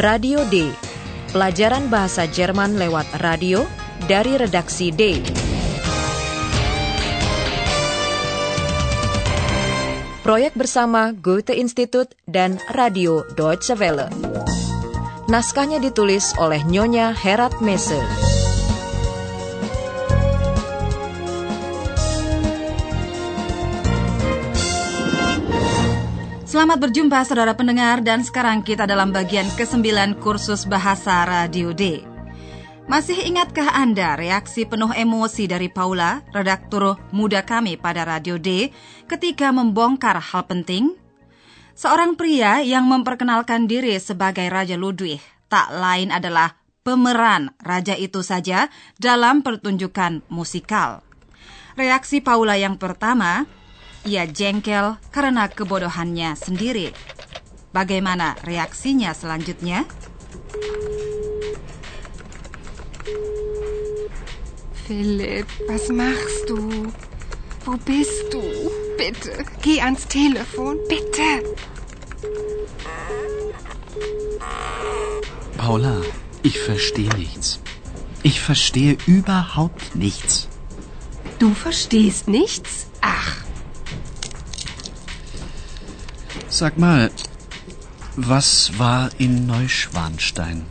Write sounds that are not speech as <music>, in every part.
Radio D. Pelajaran bahasa Jerman lewat radio dari redaksi D. Proyek bersama Goethe Institut dan Radio Deutsche Welle. Naskahnya ditulis oleh Nyonya Herat Messe. Selamat berjumpa saudara pendengar dan sekarang kita dalam bagian ke-9 kursus Bahasa Radio D. Masih ingatkah Anda reaksi penuh emosi dari Paula, redaktur muda kami pada Radio D, ketika membongkar hal penting? Seorang pria yang memperkenalkan diri sebagai Raja Ludwig tak lain adalah pemeran raja itu saja dalam pertunjukan musikal. Reaksi Paula yang pertama, ia jengkel karena kebodohannya sendiri. Bagaimana reaksinya selanjutnya? Philipp, was machst du? Wo bist du? Bitte, geh ans Telefon, bitte. Paula, ich verstehe nichts. Ich verstehe überhaupt nichts. Du verstehst nichts? Ach, Sag mal, was war in Neuschwanstein?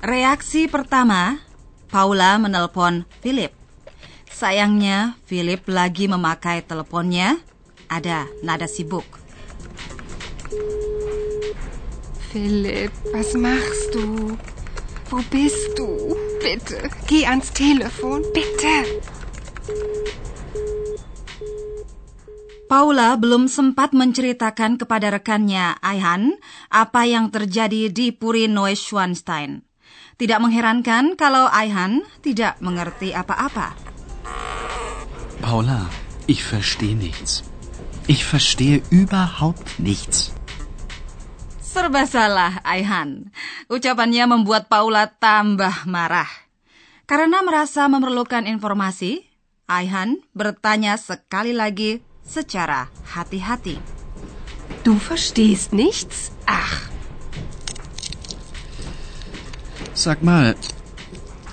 Reaksi pertama, Paula menelpon Philip. Sayangnya, Philip lagi memakai teleponnya. Ada nada sibuk. Philipp, was machst du? Wo bist du? Bitte, geh ans Telefon, bitte. Paula belum sempat menceritakan kepada rekannya, Aihan, apa yang terjadi di Puri Neuschwanstein. Tidak mengherankan kalau Aihan tidak mengerti apa-apa. Paula, ich verstehe nichts. Ich verstehe überhaupt nichts. Serba salah, Aihan. Ucapannya membuat Paula tambah marah. Karena merasa memerlukan informasi, Aihan bertanya sekali lagi secara hati-hati. Du verstehst nichts? Ach, Sag mal,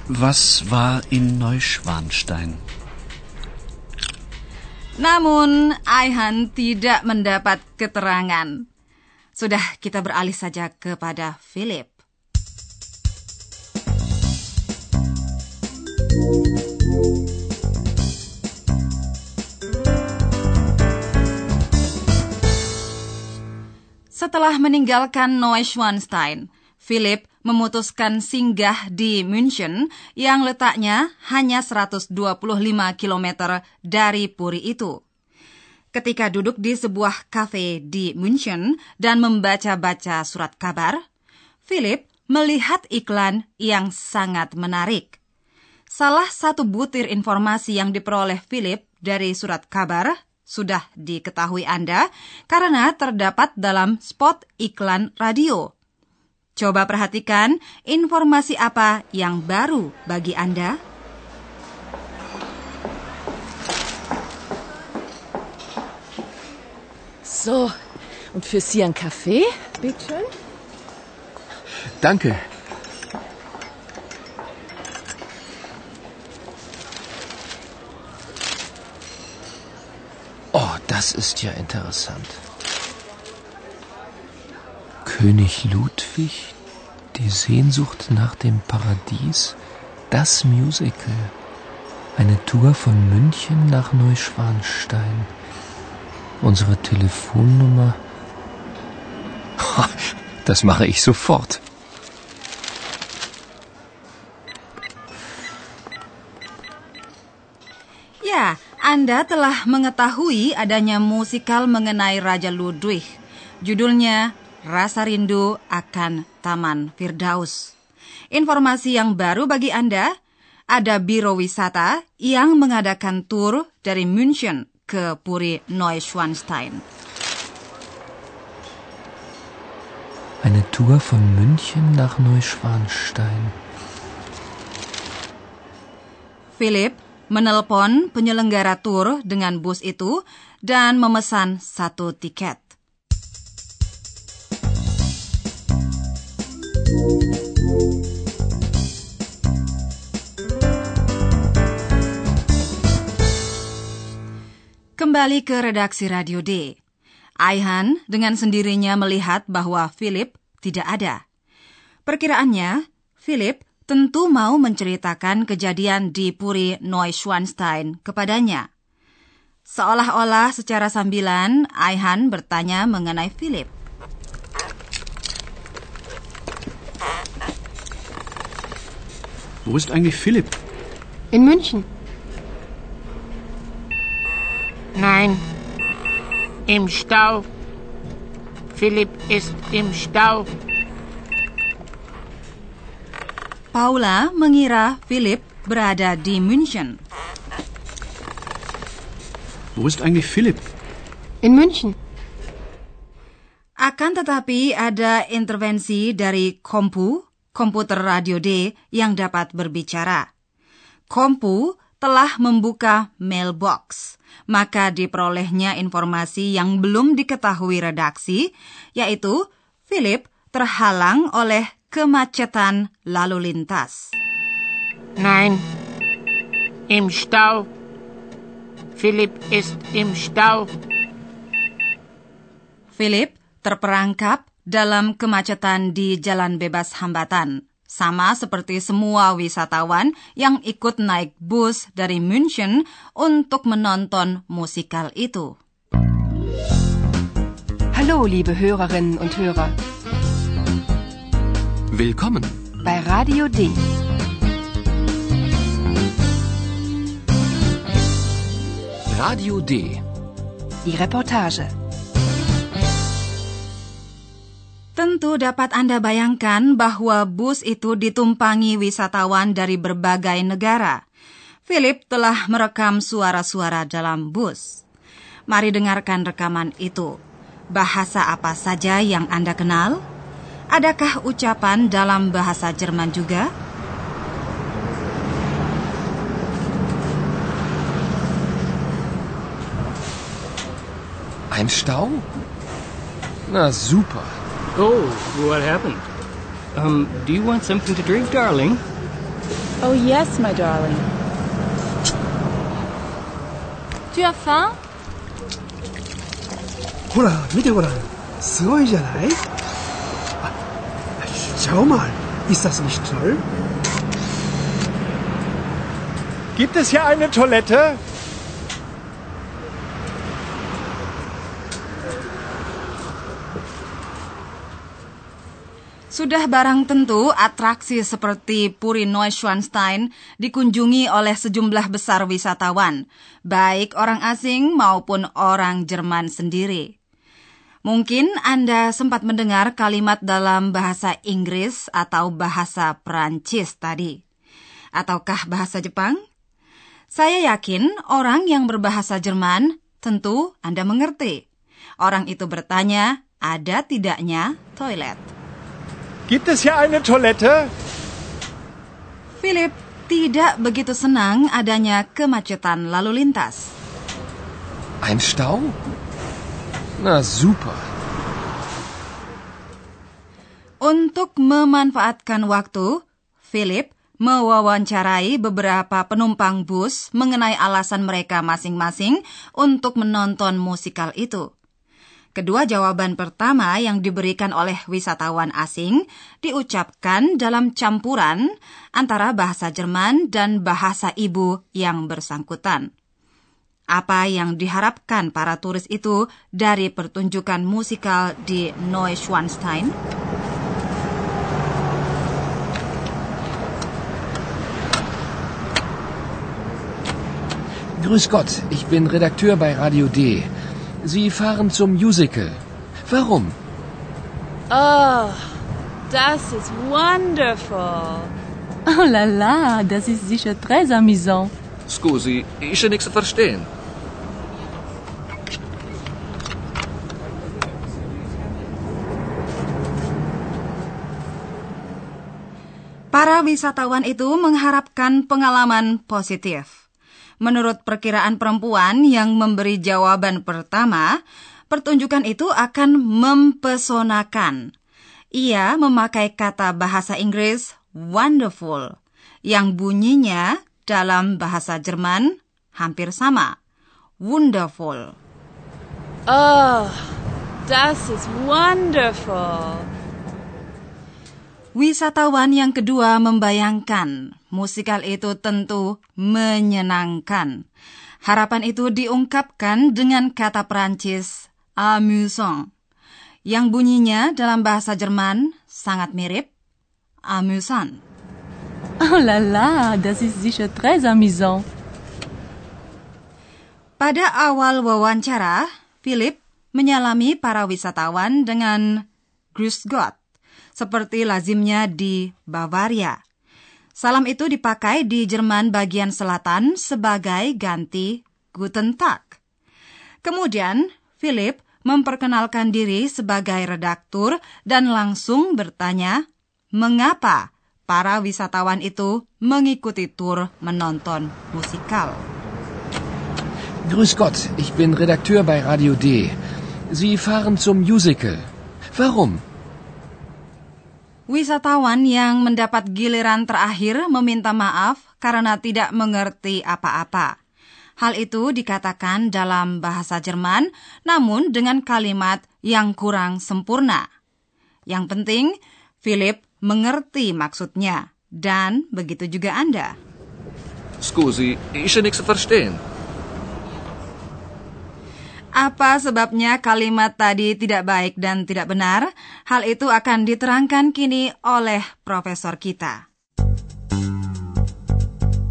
was war in Neuschwanstein? Namun, Aihan tidak mendapat keterangan. Sudah kita beralih saja kepada Philip. Setelah meninggalkan Neuschwanstein, Philip memutuskan singgah di München yang letaknya hanya 125 km dari Puri itu. Ketika duduk di sebuah kafe di München dan membaca-baca surat kabar, Philip melihat iklan yang sangat menarik. Salah satu butir informasi yang diperoleh Philip dari surat kabar sudah diketahui Anda karena terdapat dalam spot iklan radio. Coba perhatikan informasi apa yang baru bagi Anda. So, und für Sie ein Kaffee, bitteschön? Danke. Oh, das ist ja interessant. König Ludwig, die Sehnsucht nach dem Paradies, das Musical. Eine Tour von München nach Neuschwanstein. Unsere Telefonnummer. <laughs> Das mache ich sofort. Anda telah mengetahui adanya musikal mengenai Raja Ludwig. Judulnya Rasa Rindu akan Taman Firdaus. Informasi yang baru bagi Anda, ada biro wisata yang mengadakan tur dari München ke Puri Neuschwanstein. Eine Tour von München nach Neuschwanstein. Philip menelpon penyelenggara tur dengan bus itu dan memesan satu tiket. Kembali ke redaksi Radio D. Aihan dengan sendirinya melihat bahwa Philip tidak ada. Perkiraannya, Philip tentu mau menceritakan kejadian di Puri Neuschwanstein kepadanya. Seolah-olah secara sambilan, Aihan bertanya mengenai Philip. Wo ist eigentlich Philipp? In München. Nein, im Stau. Philipp ist im Stau. Paula mengira Philip berada di München. Wo ist eigentlich Philipp? In München. Akan tetapi ada intervensi dari Kompu, komputer radio D yang dapat berbicara. Kompu telah membuka mailbox, maka diperolehnya informasi yang belum diketahui redaksi, yaitu Philip terhalang oleh kemacetan lalu lintas. Nein, im Stau. Philipp ist im Stau. Philip terperangkap dalam kemacetan di jalan bebas hambatan. Sama seperti semua wisatawan yang ikut naik bus dari München untuk menonton musikal itu. Hallo, liebe Hörerinnen und Hörer. Willkommen. Bei Radio D. Radio D. Die Reportage. Tentu dapat Anda bayangkan bahwa bus itu ditumpangi wisatawan dari berbagai negara. Philip telah merekam suara-suara dalam bus. Mari dengarkan rekaman itu. Bahasa apa saja yang Anda kenal? Adakah ucapan dalam bahasa Jerman juga? Ein Stau? Na super. Oh, what happened? Um, do you want something to drink, darling? Oh, yes, my darling. Tu as faim? ほら見てごらんすごいじゃないあ Schau mal ist das nicht toll Gibt es hier eine Toilette? Sudah barang tentu atraksi seperti Puri Neuschwanstein dikunjungi oleh sejumlah besar wisatawan, baik orang asing maupun orang Jerman sendiri. Mungkin Anda sempat mendengar kalimat dalam bahasa Inggris atau bahasa Perancis tadi. Ataukah bahasa Jepang? Saya yakin orang yang berbahasa Jerman tentu Anda mengerti. Orang itu bertanya, ada tidaknya toilet? Gibt es hier eine Toilette? Philip tidak begitu senang adanya kemacetan lalu lintas. Ein Stau? Na super. Untuk memanfaatkan waktu, Philip mewawancarai beberapa penumpang bus mengenai alasan mereka masing-masing untuk menonton musikal itu. Kedua jawaban pertama yang diberikan oleh wisatawan asing diucapkan dalam campuran antara bahasa Jerman dan bahasa ibu yang bersangkutan. Apa yang diharapkan para turis itu dari pertunjukan musikal di Neuschwanstein? Grüß Gott, ich bin Redakteur bei Radio D. Sie fahren zum Musical. Warum? Oh, das ist wonderful. Oh la la, das ist sicher très amusant. Scusi, ja nichts verstehen. Para wisatawan itu mengharapkan pengalaman positif. Menurut perkiraan perempuan yang memberi jawaban pertama, pertunjukan itu akan mempesonakan. ia memakai kata bahasa Inggris wonderful yang bunyinya dalam bahasa Jerman hampir sama. Wonderful. Oh, das ist wonderful. Wisatawan yang kedua membayangkan musikal itu tentu menyenangkan. Harapan itu diungkapkan dengan kata Perancis amusant, yang bunyinya dalam bahasa Jerman sangat mirip amusant. Oh la la, das ist sicher très amusant. Pada awal wawancara, Philip menyalami para wisatawan dengan Grüß Gott, seperti lazimnya di Bavaria. Salam itu dipakai di Jerman bagian selatan sebagai ganti Guten Tag. Kemudian, Philip memperkenalkan diri sebagai redaktur dan langsung bertanya mengapa para wisatawan itu mengikuti tur menonton musikal. Grüß Gott, ich bin Redakteur bei Radio D. Sie fahren zum Musical. Warum? Wisatawan yang mendapat giliran terakhir meminta maaf karena tidak mengerti apa-apa. Hal itu dikatakan dalam bahasa Jerman, namun dengan kalimat yang kurang sempurna. Yang penting, Philip mengerti maksudnya, dan begitu juga Anda. Scusi, ich nichts verstehen. Apa sebabnya kalimat tadi tidak baik dan tidak benar? Hal itu akan diterangkan kini oleh profesor kita.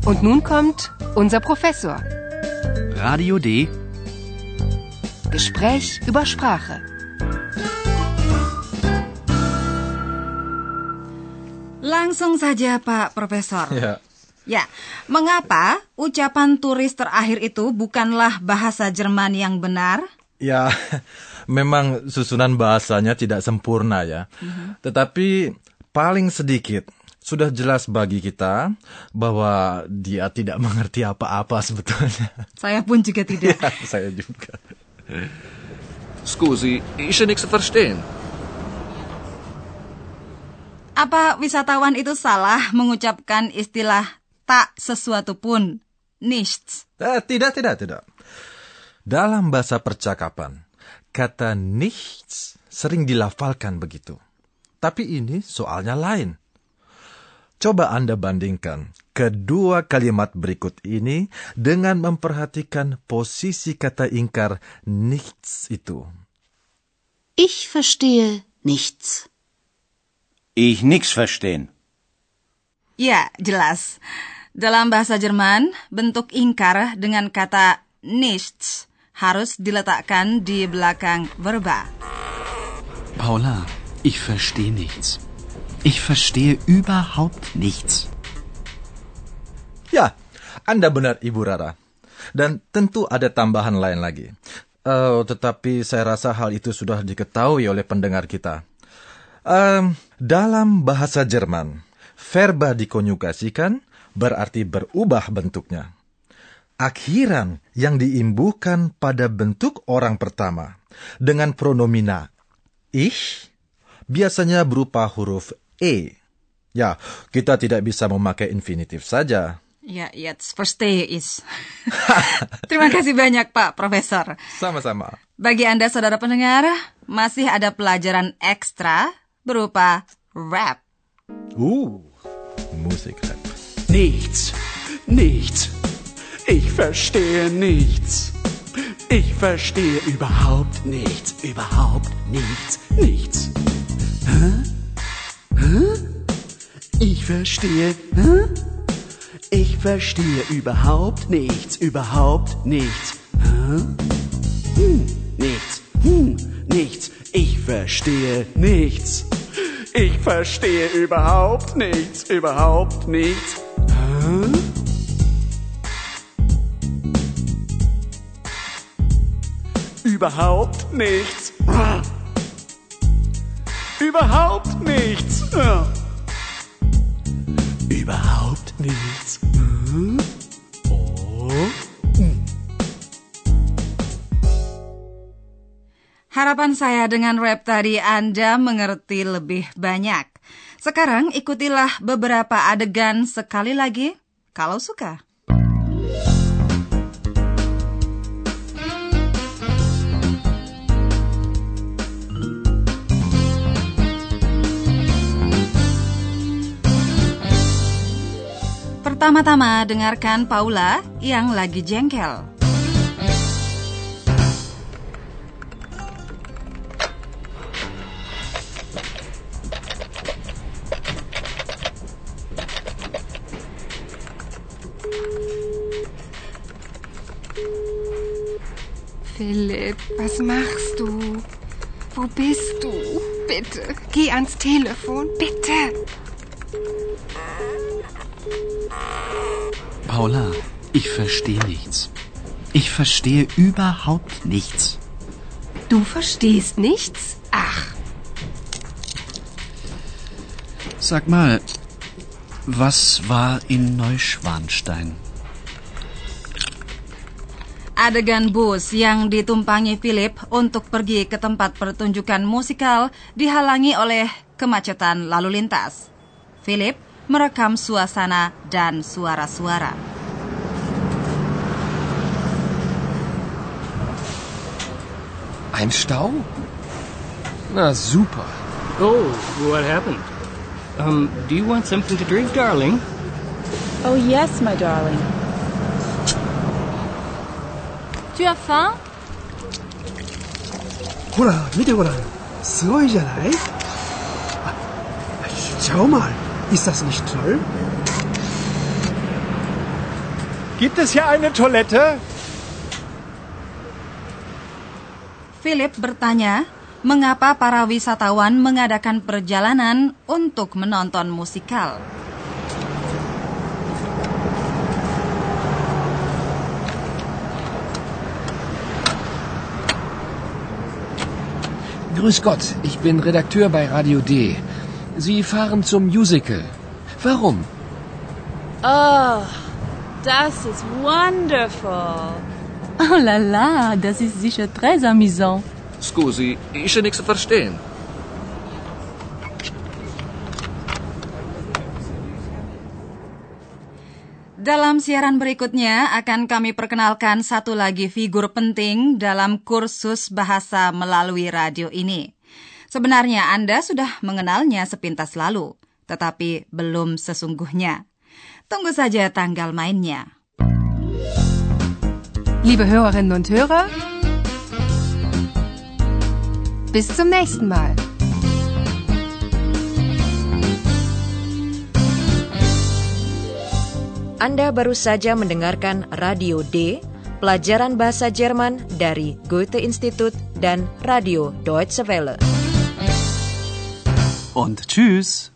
Und nun kommt unser Professor. Radio D. Gespräch über Sprache. Langsung saja Pak Profesor. Ya. Ya, mengapa ucapan turis terakhir itu bukanlah bahasa Jerman yang benar? Ya, <laughs> memang susunan bahasanya tidak sempurna ya. Tetapi paling sedikit sudah jelas bagi kita bahwa dia tidak <laughs> mengerti apa-apa sebetulnya. Saya pun juga tidak. <laughs> Ya, saya juga. Scusi, ich nichts verstehen. Apa wisatawan itu salah mengucapkan istilah tak sesuatu pun, nichts? Eh, tidak, tidak, tidak. Dalam bahasa percakapan, kata nichts sering dilafalkan begitu. Tapi ini soalnya lain. Coba Anda bandingkan kedua kalimat berikut ini dengan memperhatikan posisi kata ingkar nichts itu. Ich verstehe nichts. Ich nix verstehen. Ya, jelas. Dalam bahasa Jerman, bentuk ingkar dengan kata nichts harus diletakkan di belakang verba. Paula, ich verstehe nichts. Ich verstehe überhaupt nichts. Ya, Anda benar Ibu Rara. Dan tentu ada tambahan lain lagi. Eh, tetapi saya rasa hal itu sudah diketahui oleh pendengar kita. Em, dalam bahasa Jerman, verba dikonjugasikan berarti berubah bentuknya. Akhiran yang diimbuhkan pada bentuk orang pertama dengan pronomina ich biasanya berupa huruf e. Ya, kita tidak bisa memakai infinitif saja. Ya, jetzt verstehe ich. Terima kasih banyak Pak Profesor. Sama-sama. Bagi Anda saudara pendengar, masih ada pelajaran ekstra berupa rap. Uh, Musikrap. Nichts, nichts. Ich verstehe nichts. Ich verstehe überhaupt nichts, überhaupt nichts, nichts. Hä? Hä? Ich verstehe, hä? Ich verstehe überhaupt nichts, überhaupt nichts. Hä? Hm, nichts, hm, nichts. Ich verstehe nichts. Ich verstehe überhaupt nichts, überhaupt nichts. Hä? Überhaupt nichts. Überhaupt nichts. Ja. Überhaupt nichts. Hm? Oh. Harapan saya dengan rap tadi Anda mengerti lebih banyak. Sekarang ikutilah beberapa adegan sekali lagi kalau suka. Pertama-tama dengarkan Paula yang lagi jengkel. Was machst du? Wo bist du? Bitte, geh ans Telefon, bitte. Paula, ich verstehe nichts. Ich verstehe überhaupt nichts. Du verstehst nichts? Ach. Sag mal, was war in Neuschwanstein? Adegan bus yang ditumpangi Philip untuk pergi ke tempat pertunjukan musikal dihalangi oleh kemacetan lalu lintas. Philip merekam suasana dan suara-suara. Ein Stau? Na super. Oh, what happened? Um, do you want something to drink, darling? Oh, yes, my darling. Tu as faim ほら、見てごらん。すごいじゃないあ、schau mal. Ist das nicht toll? Gibt es hier eine Toilette? Philip bertanya, mengapa para wisatawan mengadakan perjalanan untuk menonton musikal. Grüß Gott, ich bin Redakteur bei Radio D. Sie fahren zum Musical. Warum? Oh, das ist wonderful. Oh la la, das ist sicher très amusant. Scusi, isce niks te verstaan. Dalam siaran berikutnya akan kami perkenalkan satu lagi figur penting dalam kursus bahasa melalui radio ini. Sebenarnya Anda sudah mengenalnya sepintas lalu, tetapi belum sesungguhnya. Tunggu saja tanggal mainnya. Liebe Hörerinnen und Hörer, bis zum nächsten Mal. Anda baru saja mendengarkan Radio D, pelajaran bahasa Jerman dari Goethe Institut dan Radio Deutsche Welle. Und tschüss.